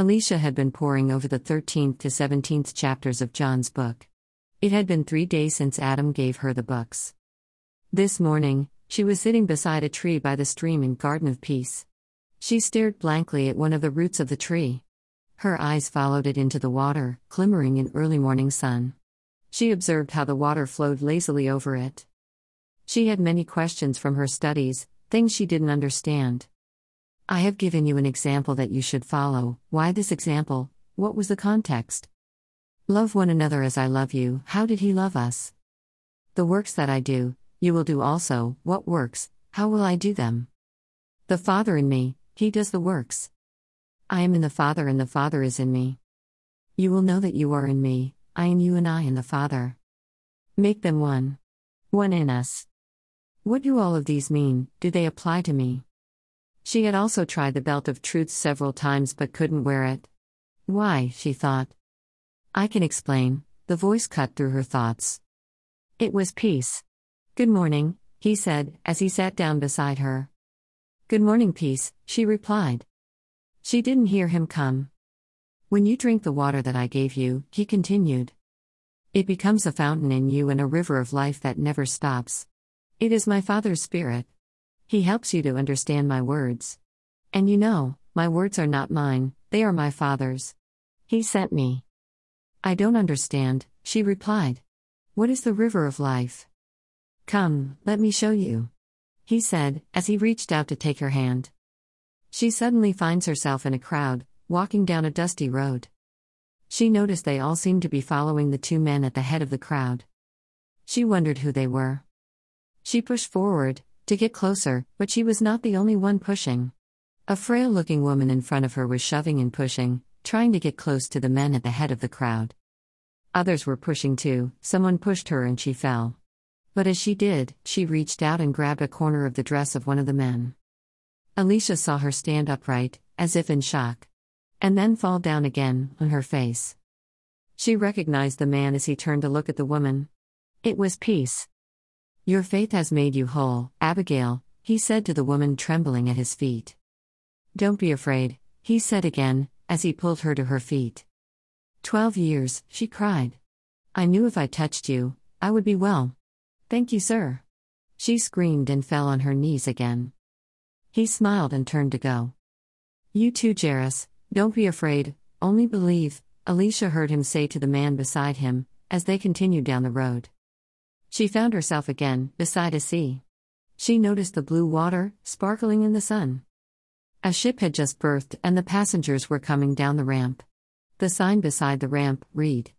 Alicia had been poring over the 13th to 17th chapters of John's book. It had been three days since Adam gave her the books. This morning, she was sitting beside a tree by the stream in Garden of Peace. She stared blankly at one of the roots of the tree. Her eyes followed it into the water, glimmering in early morning sun. She observed how the water flowed lazily over it. She had many questions from her studies, things she didn't understand. I have given you an example that you should follow. Why this example? What was the context? Love one another as I love you. How did he love us? The works that I do, you will do also. What works? How will I do them? The Father in me, he does the works. I am in the Father and the Father is in me. You will know that you are in me, I am you and I in the Father. Make them one. One in us. What do all of these mean? Do they apply to me? She had also tried the belt of truth several times but couldn't wear it. Why, she thought. I can explain, the voice cut through her thoughts. It was peace. Good morning, he said, as he sat down beside her. Good morning, peace, she replied. She didn't hear him come. When you drink the water that I gave you, he continued, it becomes a fountain in you and a river of life that never stops. It is my Father's Spirit. He helps you to understand my words. And you know, my words are not mine, they are my Father's. He sent me. I don't understand, she replied. What is the river of life? Come, let me show you. He said, as he reached out to take her hand. She suddenly finds herself in a crowd, walking down a dusty road. She noticed they all seemed to be following the two men at the head of the crowd. She wondered who they were. She pushed forward, to get closer, but she was not the only one pushing. A frail looking woman in front of her was shoving and pushing, trying to get close to the men at the head of the crowd. Others were pushing too, someone pushed her and she fell. But as she did, she reached out and grabbed a corner of the dress of one of the men. Alicia saw her stand upright, as if in shock. And then fall down again, on her face. She recognized the man as he turned to look at the woman. It was Peace. Your faith has made you whole, Abigail, he said to the woman trembling at his feet. Don't be afraid, he said again, as he pulled her to her feet. Twelve years, she cried. I knew if I touched you, I would be well. Thank you, sir. She screamed and fell on her knees again. He smiled and turned to go. You too, Jairus, don't be afraid, only believe, Alicia heard him say to the man beside him, as they continued down the road. She found herself again, beside a sea. She noticed the blue water, sparkling in the sun. A ship had just berthed and the passengers were coming down the ramp. The sign beside the ramp read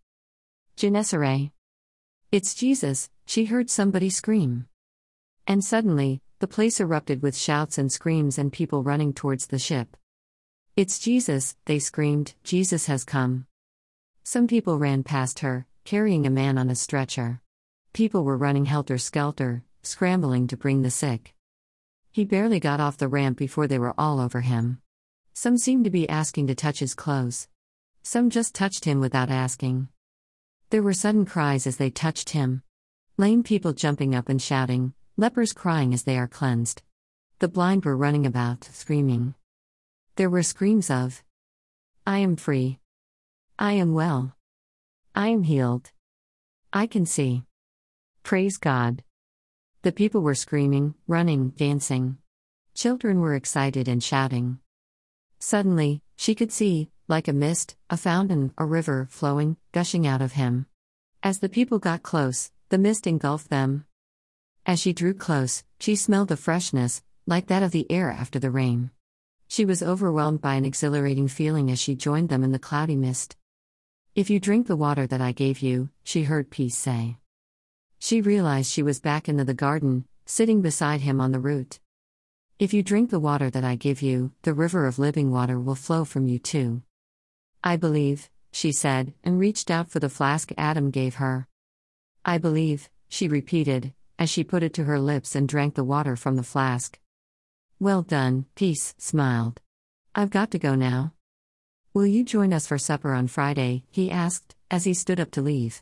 Gennesaret. It's Jesus, she heard somebody scream. And suddenly, the place erupted with shouts and screams and people running towards the ship. It's Jesus, they screamed, Jesus has come. Some people ran past her, carrying a man on a stretcher. People were running helter skelter, scrambling to bring the sick. He barely got off the ramp before they were all over him. Some seemed to be asking to touch his clothes. Some just touched him without asking. There were sudden cries as they touched him. Lame people jumping up and shouting, lepers crying as they are cleansed. The blind were running about, screaming. There were screams of, I am free. I am well. I am healed. I can see. Praise God. The people were screaming, running, dancing. Children were excited and shouting. Suddenly, she could see, like a mist, a fountain, a river, flowing, gushing out of him. As the people got close, the mist engulfed them. As she drew close, she smelled the freshness, like that of the air after the rain. She was overwhelmed by an exhilarating feeling as she joined them in the cloudy mist. If you drink the water that I gave you, she heard Peace say. She realized she was back in the garden, sitting beside him on the root. If you drink the water that I give you, the river of living water will flow from you too. I believe, she said, and reached out for the flask Adam gave her. I believe, she repeated, as she put it to her lips and drank the water from the flask. Well done, Peace smiled. I've got to go now. Will you join us for supper on Friday? he asked, as he stood up to leave.